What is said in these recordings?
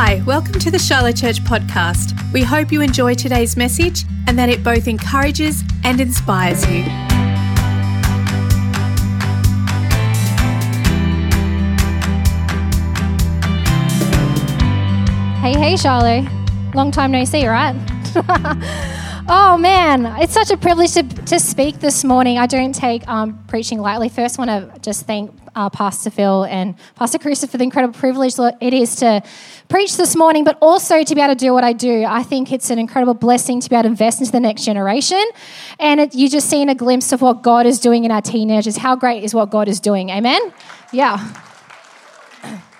Hi, welcome to the Charlotte Church podcast. We hope you enjoy today's message and that it both encourages and inspires you. Hey, hey, Charlotte. Long time no see, right? oh, man. It's such a privilege to, to speak this morning. I don't take um, preaching lightly. First, want to just thank uh, Pastor Phil and Pastor Carissa for the incredible privilege it is to preach this morning, but also to be able to do what I do. I think it's an incredible blessing to be able to invest into the next generation. And it, you just seen a glimpse of what God is doing in our teenagers. How great is what God is doing? Amen? Yeah.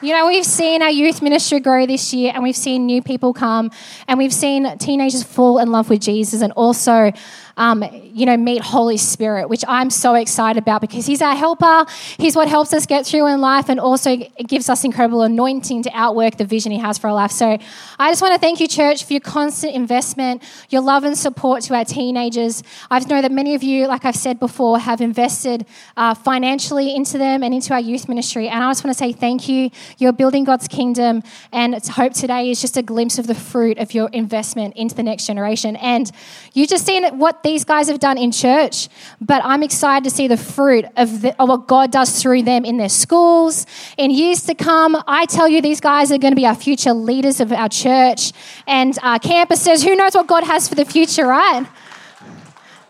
You know, we've seen our youth ministry grow this year and we've seen new people come and we've seen teenagers fall in love with Jesus and also um, you know, meet Holy Spirit, which I'm so excited about because He's our helper. He's what helps us get through in life and also gives us incredible anointing to outwork the vision He has for our life. So I just want to thank you, church, for your constant investment, your love and support to our teenagers. I know that many of you, like I've said before, have invested uh, financially into them and into our youth ministry. And I just want to say thank you. You're building God's kingdom, and it's hope today is just a glimpse of the fruit of your investment into the next generation. And you just seen what these guys have done in church, but I'm excited to see the fruit of, the, of what God does through them in their schools. In years to come, I tell you, these guys are going to be our future leaders of our church and our campuses. Who knows what God has for the future, right?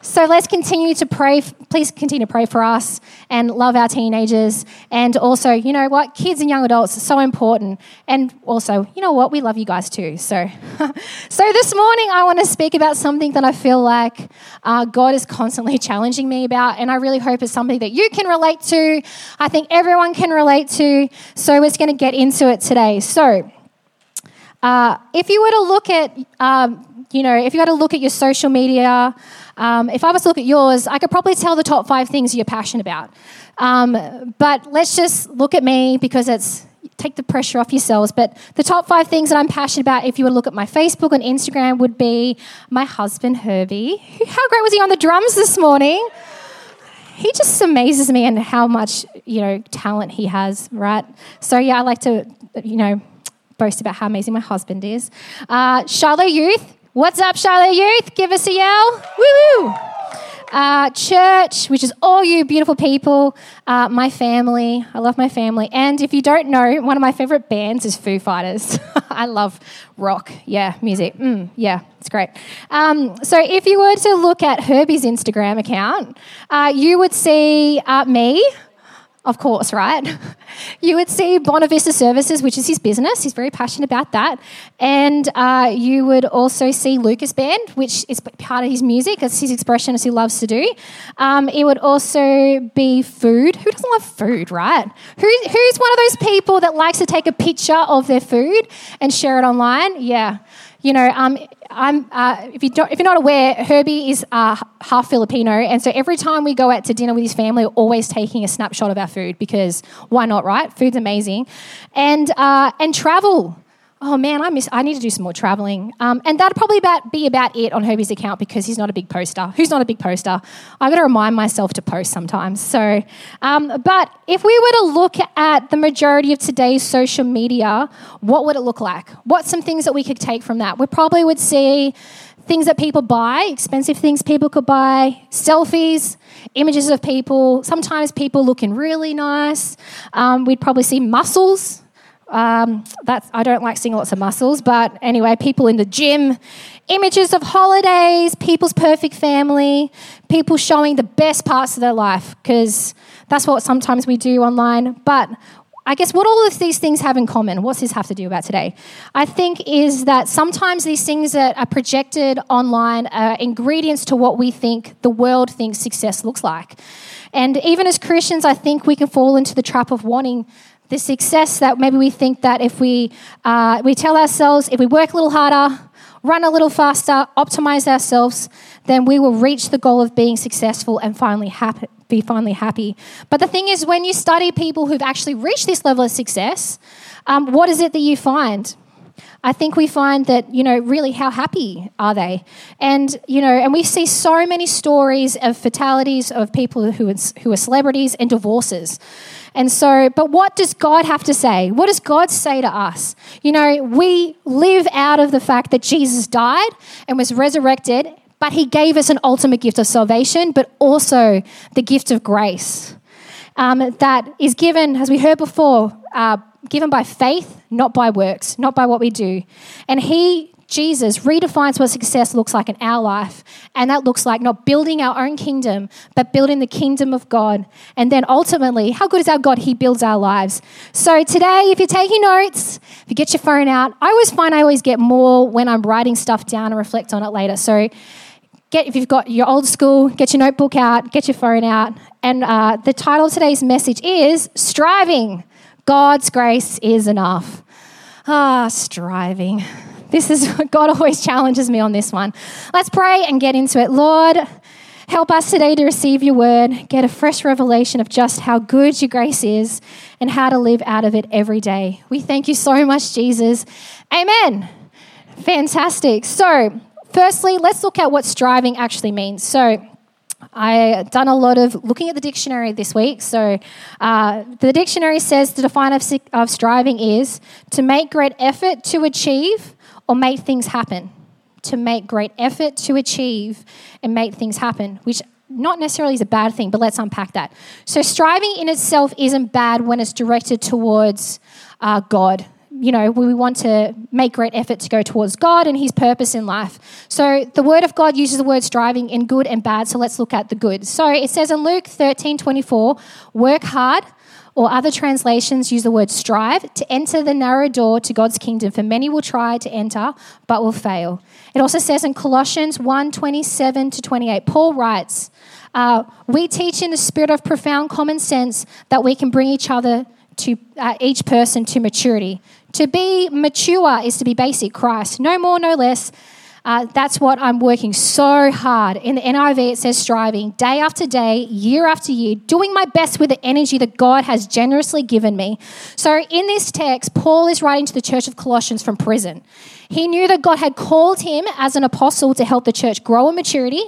So let's continue to pray. Please continue to pray for us and love our teenagers. And also, you know what? Kids and young adults are so important. And also, you know what? We love you guys too. So, so this morning, I want to speak about something that I feel like uh, God is constantly challenging me about. And I really hope it's something that you can relate to. I think everyone can relate to. So, we're going to get into it today. So, uh, if you were to look at, um, you know, if you had to look at your social media, um, if I was to look at yours, I could probably tell the top five things you're passionate about. Um, but let's just look at me because it's take the pressure off yourselves. But the top five things that I'm passionate about, if you were to look at my Facebook and Instagram, would be my husband Herbie. How great was he on the drums this morning? He just amazes me and how much you know talent he has, right? So yeah, I like to you know boast about how amazing my husband is. Uh, Shiloh Youth, What's up, Shiloh Youth? Give us a yell. Woo. Uh, church, which is all you beautiful people, uh, my family. I love my family. And if you don't know, one of my favorite bands is Foo Fighters. I love rock. Yeah, music. Mm, yeah, it's great. Um, so if you were to look at Herbie's Instagram account, uh, you would see uh, me of course, right? You would see Bonavista Services, which is his business. He's very passionate about that. And uh, you would also see Lucas Band, which is part of his music. It's his expression as he loves to do. Um, it would also be food. Who doesn't love food, right? Who, who's one of those people that likes to take a picture of their food and share it online? Yeah. You know, um, uh, if, you you're not aware, Herbie is uh, half Filipino, and so every time we go out to dinner with his family, we're always taking a snapshot of our food because why not, right? Food's amazing, and uh, and travel oh man, I miss. I need to do some more traveling. Um, and that'd probably about, be about it on Herbie's account because he's not a big poster. Who's not a big poster? I've got to remind myself to post sometimes. So, um, but if we were to look at the majority of today's social media, what would it look like? What's some things that we could take from that? We probably would see things that people buy, expensive things people could buy, selfies, images of people. Sometimes people looking really nice. Um, we'd probably see muscles um, that's, I don't like seeing lots of muscles, but anyway, people in the gym, images of holidays, people's perfect family, people showing the best parts of their life, because that's what sometimes we do online. But I guess what all of these things have in common, what's this have to do about today? I think is that sometimes these things that are projected online are ingredients to what we think the world thinks success looks like. And even as Christians, I think we can fall into the trap of wanting the success that maybe we think that if we, uh, we tell ourselves, if we work a little harder, run a little faster, optimize ourselves, then we will reach the goal of being successful and finally happy, be finally happy. But the thing is, when you study people who've actually reached this level of success, um, what is it that you find? I think we find that, you know, really how happy are they? And, you know, and we see so many stories of fatalities of people who, who are celebrities and divorces. And so, but what does God have to say? What does God say to us? You know, we live out of the fact that Jesus died and was resurrected, but he gave us an ultimate gift of salvation, but also the gift of grace um, that is given, as we heard before, uh, given by faith, not by works, not by what we do. And he Jesus redefines what success looks like in our life. And that looks like not building our own kingdom, but building the kingdom of God. And then ultimately, how good is our God? He builds our lives. So today, if you're taking notes, if you get your phone out, I always find I always get more when I'm writing stuff down and reflect on it later. So get if you've got your old school, get your notebook out, get your phone out. And uh, the title of today's message is Striving. God's grace is enough. Ah, striving. This is God always challenges me on this one. Let's pray and get into it. Lord, help us today to receive your word, get a fresh revelation of just how good your grace is and how to live out of it every day. We thank you so much, Jesus. Amen. Fantastic. So, firstly, let's look at what striving actually means. So, I done a lot of looking at the dictionary this week. So, uh, the dictionary says the definition of, of striving is to make great effort to achieve or make things happen. To make great effort to achieve and make things happen, which not necessarily is a bad thing, but let's unpack that. So, striving in itself isn't bad when it's directed towards uh, God. You know, we want to make great effort to go towards God and His purpose in life. So, the Word of God uses the word striving in good and bad. So, let's look at the good. So, it says in Luke 13 24, work hard or other translations use the word strive to enter the narrow door to God's kingdom, for many will try to enter but will fail. It also says in Colossians 1 27 to 28, Paul writes, uh, We teach in the spirit of profound common sense that we can bring each other to uh, each person to maturity. To be mature is to be basic Christ, no more, no less. Uh, that's what I'm working so hard. In the NIV, it says striving day after day, year after year, doing my best with the energy that God has generously given me. So, in this text, Paul is writing to the church of Colossians from prison. He knew that God had called him as an apostle to help the church grow in maturity.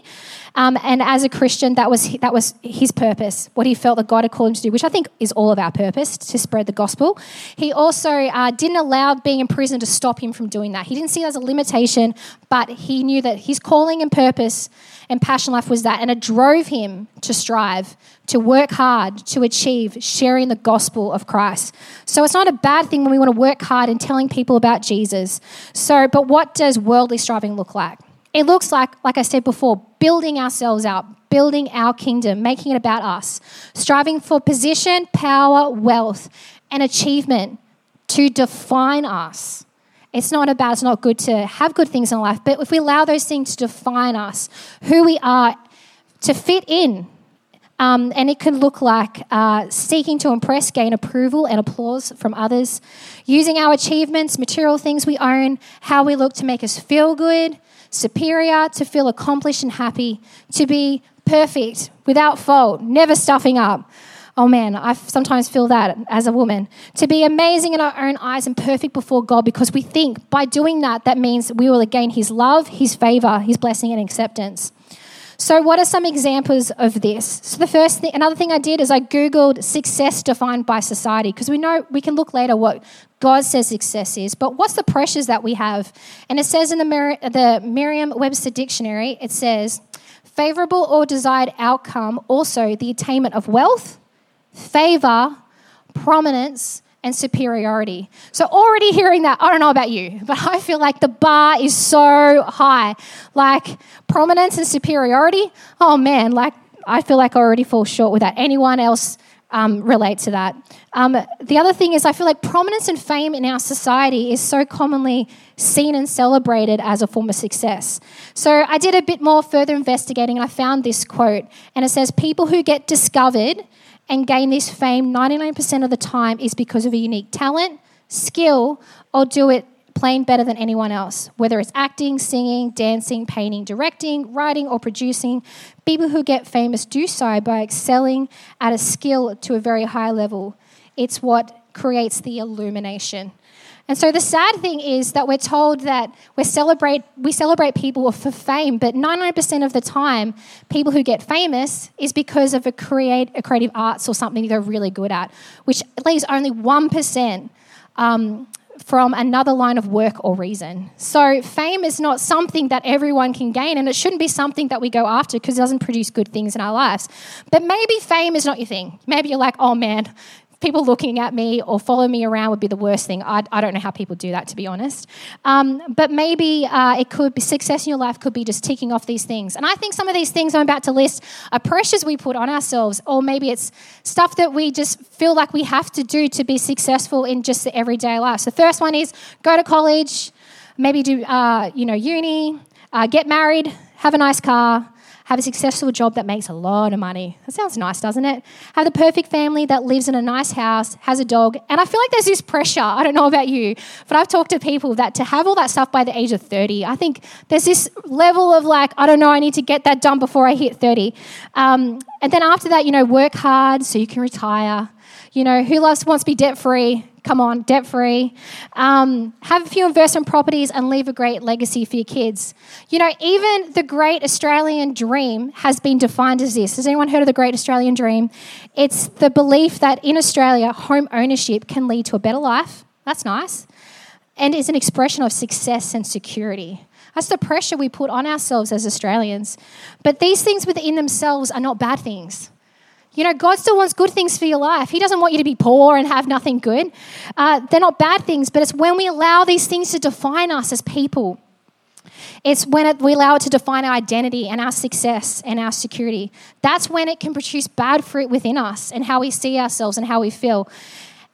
Um, and as a Christian, that was, that was his purpose, what he felt that God had called him to do, which I think is all of our purpose to spread the gospel. He also uh, didn't allow being in prison to stop him from doing that. He didn't see it as a limitation, but he knew that his calling and purpose and passion life was that. And it drove him to strive, to work hard, to achieve sharing the gospel of Christ. So it's not a bad thing when we want to work hard in telling people about Jesus. So, but what does worldly striving look like? It looks like, like I said before, building ourselves up, building our kingdom, making it about us, striving for position, power, wealth, and achievement to define us. It's not about, it's not good to have good things in life, but if we allow those things to define us, who we are, to fit in, um, and it can look like uh, seeking to impress, gain approval and applause from others, using our achievements, material things we own, how we look to make us feel good, superior, to feel accomplished and happy, to be perfect, without fault, never stuffing up. Oh man, I sometimes feel that as a woman. To be amazing in our own eyes and perfect before God because we think by doing that, that means we will gain His love, His favor, His blessing, and acceptance. So, what are some examples of this? So, the first thing, another thing I did is I Googled success defined by society because we know we can look later what God says success is, but what's the pressures that we have? And it says in the, Mer- the Merriam Webster Dictionary, it says, favorable or desired outcome, also the attainment of wealth, favor, prominence, and superiority. So, already hearing that, I don't know about you, but I feel like the bar is so high. Like prominence and superiority, oh man, like I feel like I already fall short with that. Anyone else um, relate to that? Um, the other thing is, I feel like prominence and fame in our society is so commonly seen and celebrated as a form of success. So, I did a bit more further investigating and I found this quote, and it says, People who get discovered and gain this fame 99% of the time is because of a unique talent, skill, or do it plain better than anyone else. Whether it's acting, singing, dancing, painting, directing, writing, or producing, people who get famous do so by excelling at a skill to a very high level. It's what creates the illumination. And so the sad thing is that we're told that we celebrate we celebrate people for fame, but 99% of the time, people who get famous is because of a create a creative arts or something they're really good at, which leaves only 1% um, from another line of work or reason. So, fame is not something that everyone can gain, and it shouldn't be something that we go after because it doesn't produce good things in our lives. But maybe fame is not your thing. Maybe you're like, oh man, people looking at me or follow me around would be the worst thing. I, I don't know how people do that, to be honest. Um, but maybe uh, it could be success in your life could be just ticking off these things. And I think some of these things I'm about to list are pressures we put on ourselves, or maybe it's stuff that we just feel like we have to do to be successful in just the everyday life. So the first one is go to college, maybe do uh, you know uni, uh, get married, have a nice car have a successful job that makes a lot of money. That sounds nice, doesn't it? Have the perfect family that lives in a nice house, has a dog. And I feel like there's this pressure. I don't know about you, but I've talked to people that to have all that stuff by the age of 30, I think there's this level of like, I don't know, I need to get that done before I hit 30. Um, and then after that, you know, work hard so you can retire. You know, who loves wants to be debt free? Come on, debt free. Um, have a few investment properties and leave a great legacy for your kids. You know, even the great Australian dream has been defined as this. Has anyone heard of the great Australian dream? It's the belief that in Australia, home ownership can lead to a better life. That's nice. And is an expression of success and security. That's the pressure we put on ourselves as Australians. But these things within themselves are not bad things. You know, God still wants good things for your life. He doesn't want you to be poor and have nothing good. Uh, they're not bad things, but it's when we allow these things to define us as people. It's when it, we allow it to define our identity and our success and our security. That's when it can produce bad fruit within us and how we see ourselves and how we feel.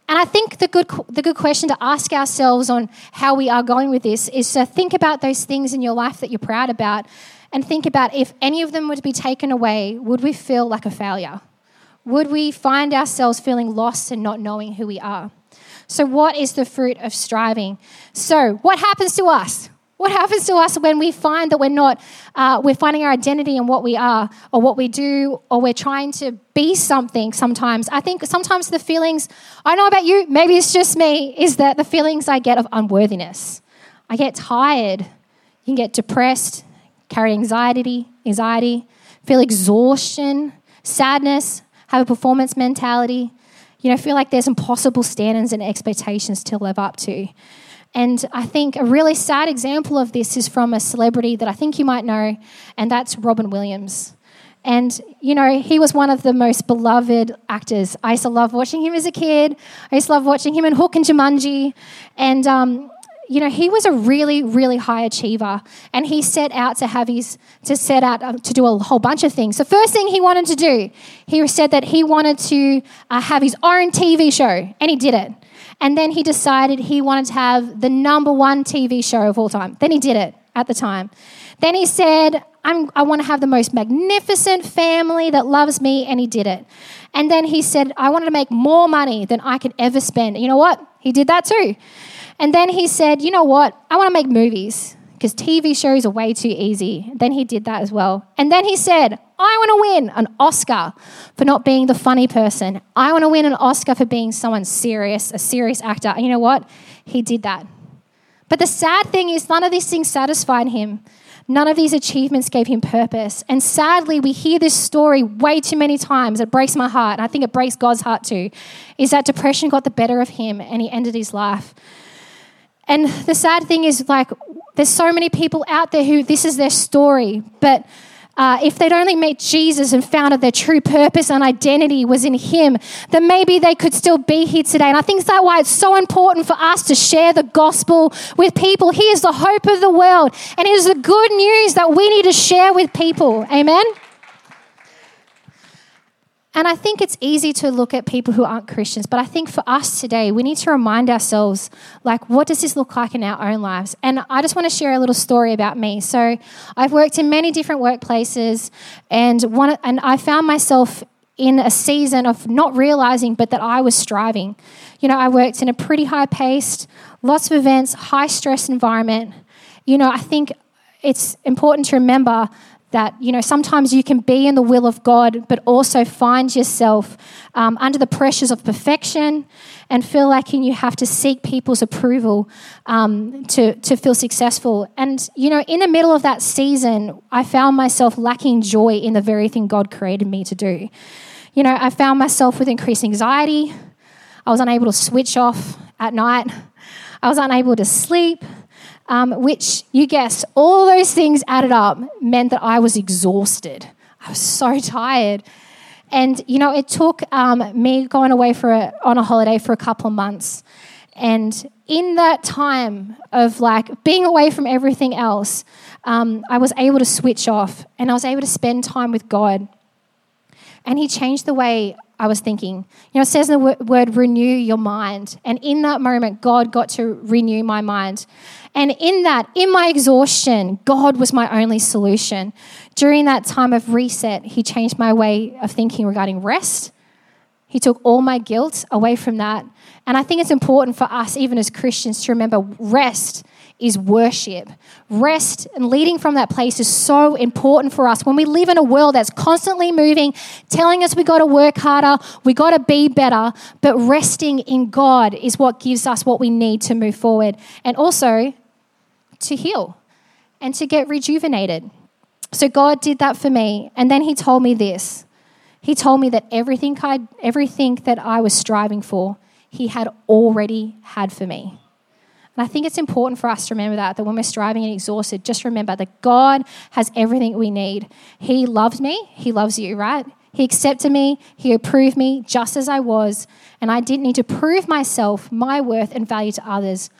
And I think the good, the good question to ask ourselves on how we are going with this is to think about those things in your life that you're proud about and think about if any of them were to be taken away, would we feel like a failure? Would we find ourselves feeling lost and not knowing who we are? So, what is the fruit of striving? So, what happens to us? What happens to us when we find that we're not, uh, we're finding our identity in what we are or what we do, or we're trying to be something sometimes? I think sometimes the feelings, I know about you, maybe it's just me, is that the feelings I get of unworthiness. I get tired, you can get depressed, carry anxiety, anxiety, feel exhaustion, sadness, have a performance mentality, you know, feel like there's impossible standards and expectations to live up to. And I think a really sad example of this is from a celebrity that I think you might know, and that's Robin Williams. And, you know, he was one of the most beloved actors. I used to love watching him as a kid. I used to love watching him in Hook and Jumanji. And, um, you know, he was a really, really high achiever, and he set out to have his to set out um, to do a whole bunch of things. The first thing he wanted to do, he said that he wanted to uh, have his own TV show, and he did it. And then he decided he wanted to have the number one TV show of all time. Then he did it at the time. Then he said, i want to have the most magnificent family that loves me, and he did it. And then he said, I wanted to make more money than I could ever spend. You know what? He did that too. And then he said, You know what? I want to make movies because TV shows are way too easy. Then he did that as well. And then he said, I want to win an Oscar for not being the funny person. I want to win an Oscar for being someone serious, a serious actor. And you know what? He did that. But the sad thing is, none of these things satisfied him. None of these achievements gave him purpose. And sadly, we hear this story way too many times. It breaks my heart. And I think it breaks God's heart too. Is that depression got the better of him and he ended his life. And the sad thing is, like, there's so many people out there who this is their story, but uh, if they'd only met Jesus and found out their true purpose and identity was in Him, then maybe they could still be here today. And I think that's why it's so important for us to share the gospel with people. He is the hope of the world, and it is the good news that we need to share with people. Amen. And I think it's easy to look at people who aren't Christians, but I think for us today, we need to remind ourselves, like, what does this look like in our own lives? And I just want to share a little story about me. So I've worked in many different workplaces, and one, and I found myself in a season of not realizing, but that I was striving. You know, I worked in a pretty high paced, lots of events, high stress environment. You know, I think it's important to remember that you know sometimes you can be in the will of god but also find yourself um, under the pressures of perfection and feel like you have to seek people's approval um, to, to feel successful. And you know in the middle of that season i found myself lacking joy in the very thing god created me to do. You know i found myself with increased anxiety. I was unable to switch off at night. I was unable to sleep um, which you guess, all those things added up meant that I was exhausted. I was so tired. And, you know, it took um, me going away for a, on a holiday for a couple of months. And in that time of like being away from everything else, um, I was able to switch off and I was able to spend time with God. And He changed the way I was thinking. You know, it says in the word, renew your mind. And in that moment, God got to renew my mind. And in that, in my exhaustion, God was my only solution. During that time of reset, He changed my way of thinking regarding rest. He took all my guilt away from that. And I think it's important for us, even as Christians, to remember rest is worship. Rest and leading from that place is so important for us. When we live in a world that's constantly moving, telling us we got to work harder, we got to be better, but resting in God is what gives us what we need to move forward and also to heal and to get rejuvenated. So God did that for me, and then He told me this. He told me that everything I, everything that I was striving for, He had already had for me. And I think it's important for us to remember that, that when we're striving and exhausted, just remember that God has everything we need. He loves me, He loves you, right? He accepted me, He approved me just as I was, and I didn't need to prove myself, my worth, and value to others.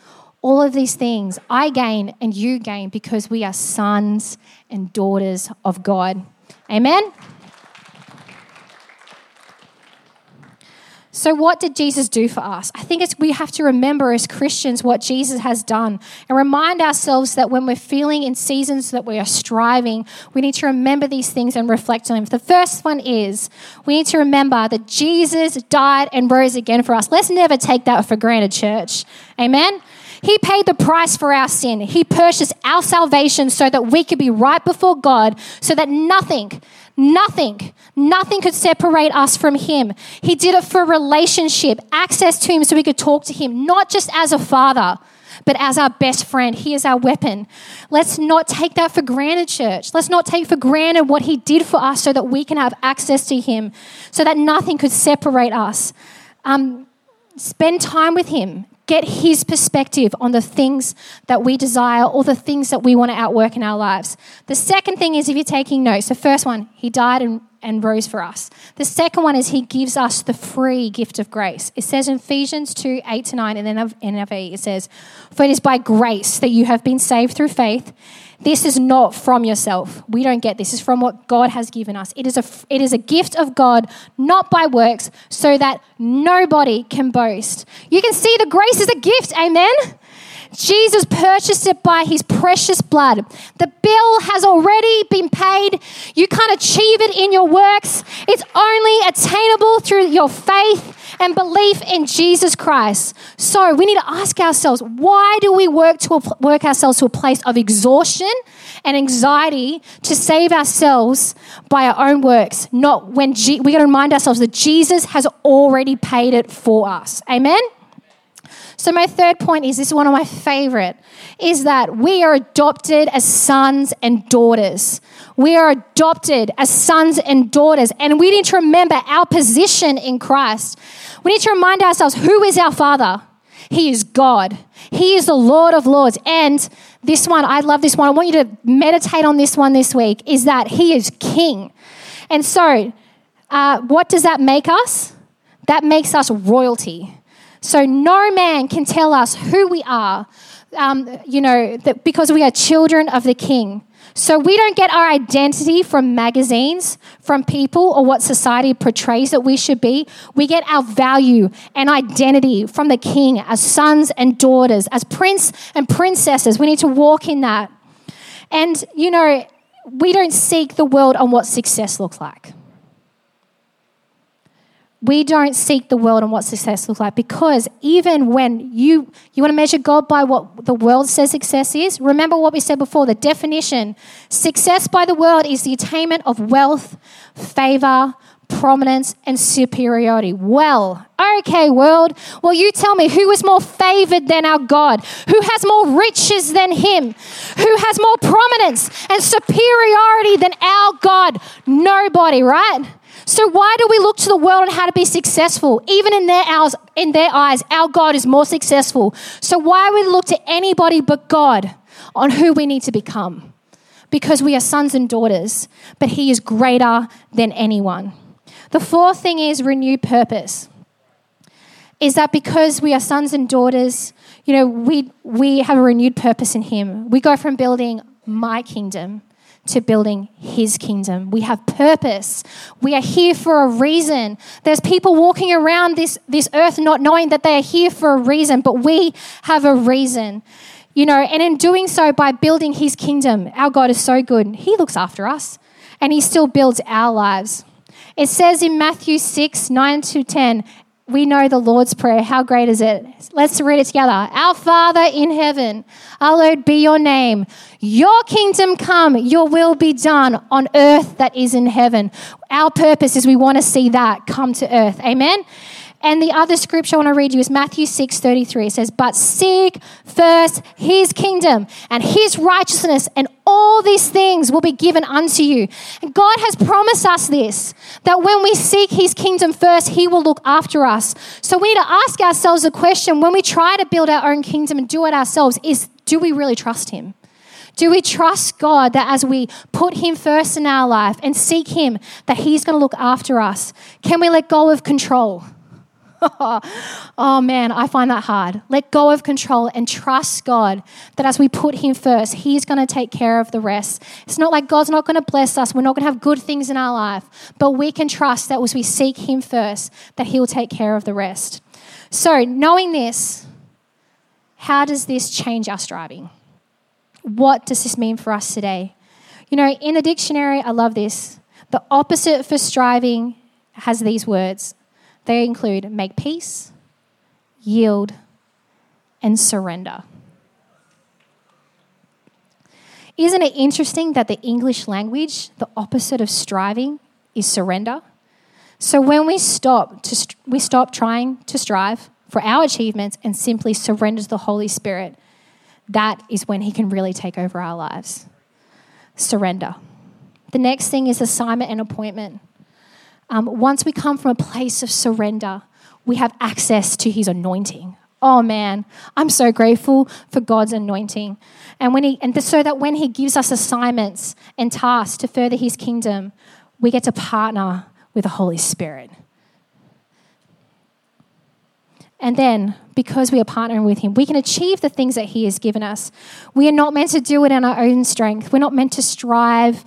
All of these things I gain and you gain because we are sons and daughters of God. Amen? So, what did Jesus do for us? I think it's, we have to remember as Christians what Jesus has done and remind ourselves that when we're feeling in seasons that we are striving, we need to remember these things and reflect on them. The first one is we need to remember that Jesus died and rose again for us. Let's never take that for granted, church. Amen? He paid the price for our sin. He purchased our salvation so that we could be right before God, so that nothing, Nothing, nothing could separate us from Him. He did it for relationship, access to Him so we could talk to Him, not just as a father, but as our best friend. He is our weapon. Let's not take that for granted, church. Let's not take for granted what He did for us so that we can have access to Him, so that nothing could separate us. Um, spend time with Him get his perspective on the things that we desire or the things that we want to outwork in our lives. The second thing is if you're taking notes, the first one, he died and, and rose for us. The second one is he gives us the free gift of grace. It says in Ephesians 2 8 to 9, and then NIV, it says, For it is by grace that you have been saved through faith this is not from yourself. We don't get this. Is from what God has given us. It is a it is a gift of God, not by works, so that nobody can boast. You can see the grace is a gift. Amen. Jesus purchased it by his precious blood. The bill has already been paid. You can't achieve it in your works. It's only attainable through your faith and belief in Jesus Christ. So we need to ask ourselves why do we work to work ourselves to a place of exhaustion and anxiety to save ourselves by our own works? Not when G- we got to remind ourselves that Jesus has already paid it for us. Amen. So, my third point is this is one of my favorite is that we are adopted as sons and daughters. We are adopted as sons and daughters, and we need to remember our position in Christ. We need to remind ourselves who is our Father? He is God. He is the Lord of Lords. And this one, I love this one. I want you to meditate on this one this week is that He is King. And so, uh, what does that make us? That makes us royalty. So no man can tell us who we are, um, you know, that because we are children of the King. So we don't get our identity from magazines, from people, or what society portrays that we should be. We get our value and identity from the King as sons and daughters, as prince and princesses. We need to walk in that. And, you know, we don't seek the world on what success looks like we don't seek the world and what success looks like because even when you you want to measure God by what the world says success is, remember what we said before, the definition. Success by the world is the attainment of wealth, favor, prominence, and superiority. Well, okay, world. Well, you tell me who is more favored than our God? Who has more riches than Him? Who has more prominence and superiority than our God? Nobody, right? So why do we look to the world on how to be successful? Even in their eyes, in their eyes, our God is more successful. So why would we look to anybody but God on who we need to become? Because we are sons and daughters, but He is greater than anyone. The fourth thing is renewed purpose. Is that because we are sons and daughters, you know, we, we have a renewed purpose in Him. We go from building my kingdom to building his kingdom. We have purpose. We are here for a reason. There's people walking around this, this earth not knowing that they are here for a reason, but we have a reason. You know, and in doing so, by building his kingdom, our God is so good. He looks after us and he still builds our lives. It says in Matthew 6 9 to 10, we know the Lord's Prayer. How great is it? Let's read it together. Our Father in heaven, hallowed be your name. Your kingdom come, your will be done on earth that is in heaven. Our purpose is we want to see that come to earth. Amen. And the other scripture I want to read you is Matthew 6 33. It says, But seek first his kingdom and his righteousness, and all these things will be given unto you. And God has promised us this that when we seek his kingdom first, he will look after us. So we need to ask ourselves a question when we try to build our own kingdom and do it ourselves is do we really trust him? Do we trust God that as we put Him first in our life and seek Him, that He's going to look after us? Can we let go of control? oh man, I find that hard. Let go of control and trust God that as we put Him first, He's going to take care of the rest. It's not like God's not going to bless us, we're not going to have good things in our life, but we can trust that as we seek Him first, that He'll take care of the rest. So, knowing this, how does this change our striving? What does this mean for us today? You know, in the dictionary, I love this. The opposite for striving has these words they include make peace, yield, and surrender. Isn't it interesting that the English language, the opposite of striving, is surrender? So when we stop to st- we stop trying to strive for our achievements and simply surrender to the Holy Spirit, that is when he can really take over our lives. Surrender. The next thing is assignment and appointment. Um, once we come from a place of surrender, we have access to his anointing. Oh man, I'm so grateful for God's anointing. And when he and so that when he gives us assignments and tasks to further his kingdom, we get to partner with the Holy Spirit. And then, because we are partnering with Him, we can achieve the things that He has given us. We are not meant to do it in our own strength. We're not meant to strive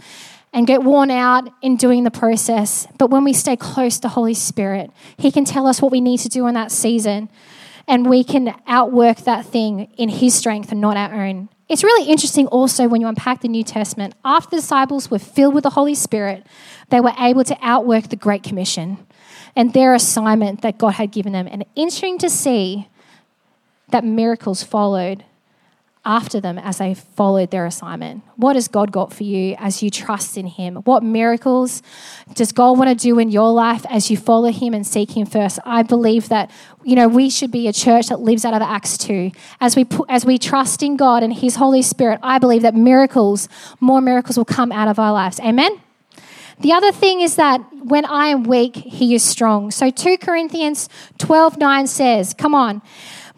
and get worn out in doing the process. But when we stay close to Holy Spirit, He can tell us what we need to do in that season, and we can outwork that thing in His strength and not our own. It's really interesting also when you unpack the New Testament. After the disciples were filled with the Holy Spirit, they were able to outwork the Great Commission and their assignment that God had given them. And interesting to see that miracles followed after them as they followed their assignment. What has God got for you as you trust in Him? What miracles does God want to do in your life as you follow Him and seek Him first? I believe that you know we should be a church that lives out of Acts two. As we put, as we trust in God and His Holy Spirit, I believe that miracles, more miracles, will come out of our lives. Amen. The other thing is that when I am weak, he is strong. So 2 Corinthians 12 9 says, Come on.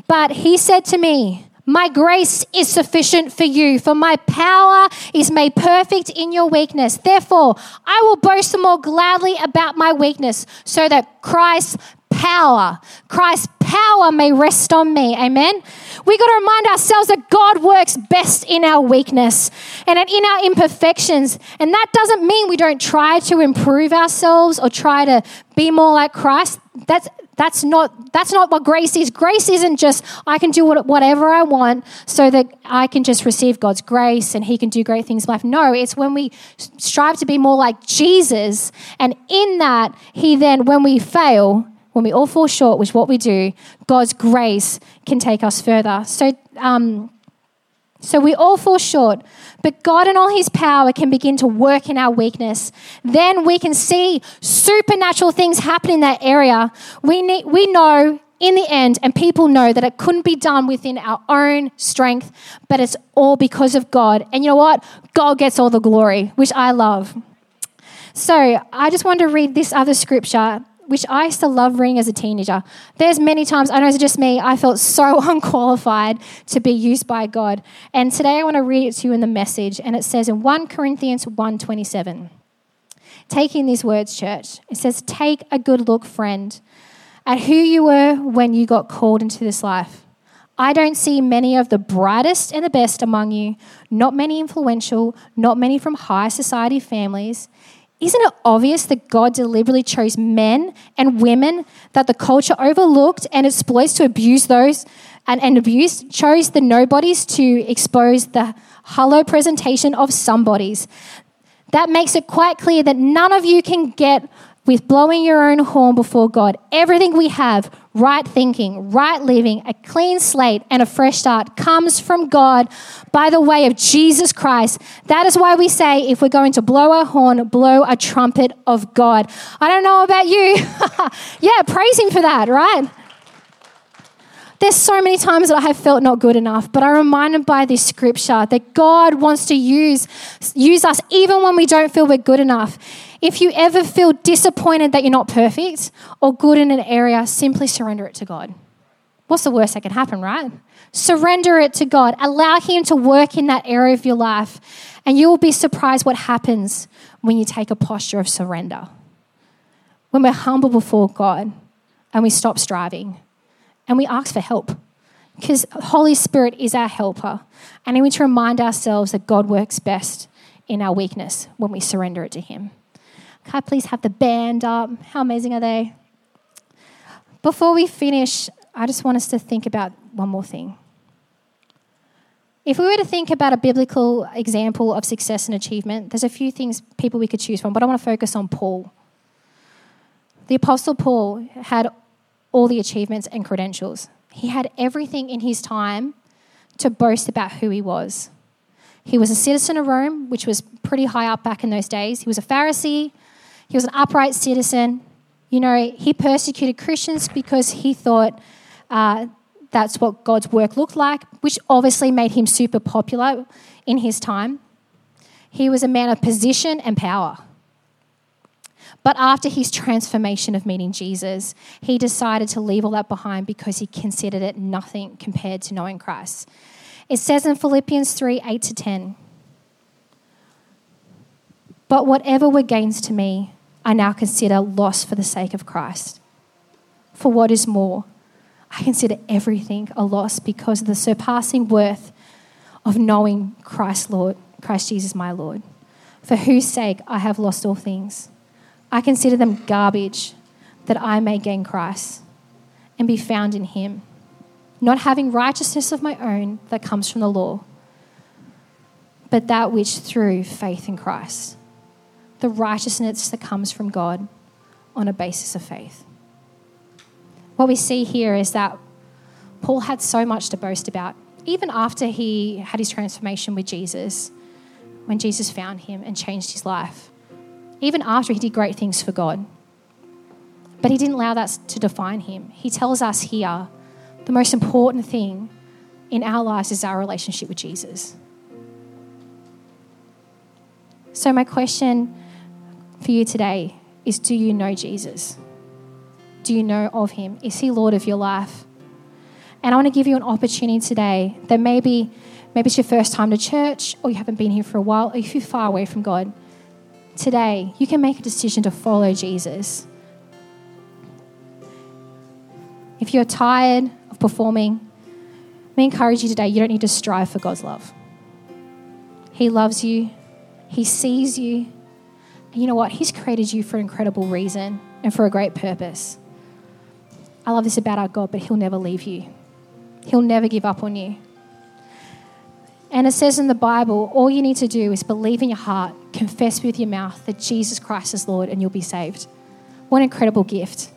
But he said to me, my grace is sufficient for you, for my power is made perfect in your weakness. Therefore, I will boast the more gladly about my weakness, so that Christ's power, Christ's power may rest on me. Amen. We got to remind ourselves that God works best in our weakness and in our imperfections. And that doesn't mean we don't try to improve ourselves or try to be more like Christ. That's that's not, that's not what grace is. Grace isn't just, I can do whatever I want so that I can just receive God's grace and He can do great things in life. No, it's when we strive to be more like Jesus. And in that, He then, when we fail, when we all fall short, which what we do, God's grace can take us further. So, um, so we all fall short, but God and all His power can begin to work in our weakness. Then we can see supernatural things happen in that area. We, need, we know in the end, and people know that it couldn't be done within our own strength, but it's all because of God. And you know what? God gets all the glory, which I love. So I just want to read this other scripture which I used to love reading as a teenager. There's many times, I know it's just me, I felt so unqualified to be used by God. And today I want to read it to you in the message, and it says in 1 Corinthians 1.27, taking these words, church, it says, take a good look, friend, at who you were when you got called into this life. I don't see many of the brightest and the best among you, not many influential, not many from high society families. Isn't it obvious that God deliberately chose men and women that the culture overlooked and exploits to abuse those and, and abuse, chose the nobodies to expose the hollow presentation of somebodies? That makes it quite clear that none of you can get with blowing your own horn before God. Everything we have, right thinking, right living, a clean slate, and a fresh start comes from God by the way of Jesus Christ. That is why we say if we're going to blow our horn, blow a trumpet of God. I don't know about you. yeah, praise Him for that, right? There's so many times that I have felt not good enough, but I'm reminded by this scripture that God wants to use, use us even when we don't feel we're good enough. If you ever feel disappointed that you're not perfect or good in an area, simply surrender it to God. What's the worst that can happen, right? Surrender it to God. Allow Him to work in that area of your life, and you will be surprised what happens when you take a posture of surrender. When we're humble before God and we stop striving and we ask for help because Holy Spirit is our helper. And we need to remind ourselves that God works best in our weakness when we surrender it to Him. Can I please have the band up? How amazing are they? Before we finish, I just want us to think about one more thing. If we were to think about a biblical example of success and achievement, there's a few things people we could choose from, but I want to focus on Paul. The Apostle Paul had all the achievements and credentials. He had everything in his time to boast about who he was. He was a citizen of Rome, which was pretty high up back in those days. He was a Pharisee. He was an upright citizen. You know, he persecuted Christians because he thought uh, that's what God's work looked like, which obviously made him super popular in his time. He was a man of position and power. But after his transformation of meeting Jesus, he decided to leave all that behind because he considered it nothing compared to knowing Christ. It says in Philippians 3 8 to 10, But whatever were gains to me, I now consider loss for the sake of Christ. For what is more, I consider everything a loss because of the surpassing worth of knowing Christ Lord, Christ Jesus my Lord, for whose sake I have lost all things. I consider them garbage that I may gain Christ and be found in him, not having righteousness of my own that comes from the law, but that which through faith in Christ the righteousness that comes from God on a basis of faith. What we see here is that Paul had so much to boast about, even after he had his transformation with Jesus, when Jesus found him and changed his life, even after he did great things for God. But he didn't allow that to define him. He tells us here the most important thing in our lives is our relationship with Jesus. So, my question for you today is do you know Jesus? Do you know of him? Is he Lord of your life? And I want to give you an opportunity today that maybe maybe it's your first time to church or you haven't been here for a while or if you're far away from God. Today, you can make a decision to follow Jesus. If you're tired of performing, me encourage you today, you don't need to strive for God's love. He loves you, He sees you, you know what? He's created you for an incredible reason and for a great purpose. I love this about our God, but He'll never leave you, He'll never give up on you. And it says in the Bible, all you need to do is believe in your heart, confess with your mouth that Jesus Christ is Lord, and you'll be saved. What an incredible gift.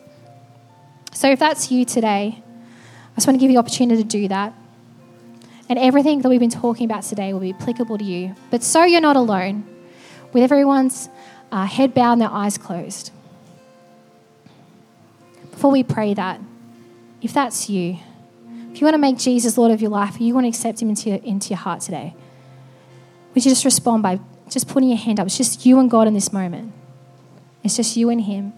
So if that's you today, I just want to give you the opportunity to do that. And everything that we've been talking about today will be applicable to you. But so you're not alone, with everyone's uh, head bowed and their eyes closed. Before we pray that, if that's you, if you want to make Jesus Lord of your life, you want to accept Him into your, into your heart today, would you just respond by just putting your hand up? It's just you and God in this moment. It's just you and Him.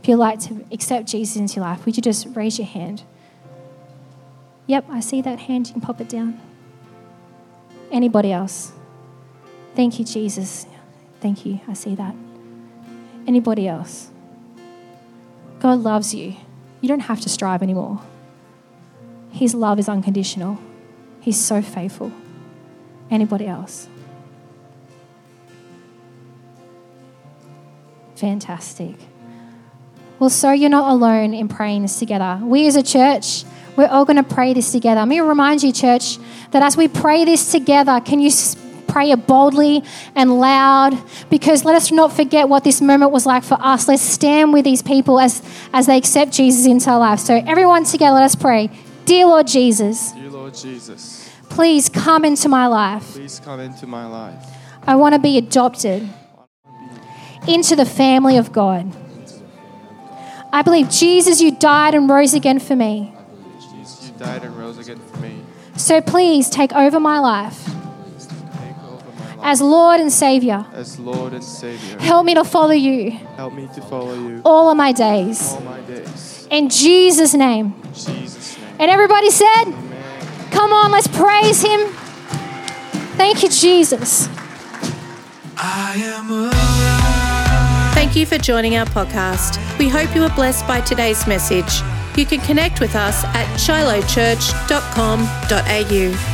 If you'd like to accept Jesus into your life, would you just raise your hand? Yep, I see that hand. You can pop it down. Anybody else? Thank you, Jesus. Thank you. I see that. Anybody else? God loves you. You don't have to strive anymore. His love is unconditional. He's so faithful. Anybody else? Fantastic. Well, so you're not alone in praying this together. We as a church, we're all going to pray this together. Let me remind you, church, that as we pray this together, can you pray it boldly and loud? Because let us not forget what this moment was like for us. Let's stand with these people as, as they accept Jesus into our lives. So, everyone together, let us pray. Dear Lord Jesus. Dear Lord Jesus. Please come into my life. Please come into my life. I want to be adopted into the family of God. I believe, Jesus, you died and rose again for me. Jesus, you died and rose again for me. So please take over my life Take over my life as Lord and Savior. as Lord and Savior. Help me to follow you Help me to follow you all of my days. all my days. In Jesus' name. Jesus' name. And everybody said, Amen. Come on, let's praise Him. Thank you, Jesus. I am alive. Thank you for joining our podcast. We hope you were blessed by today's message. You can connect with us at shilohchurch.com.au.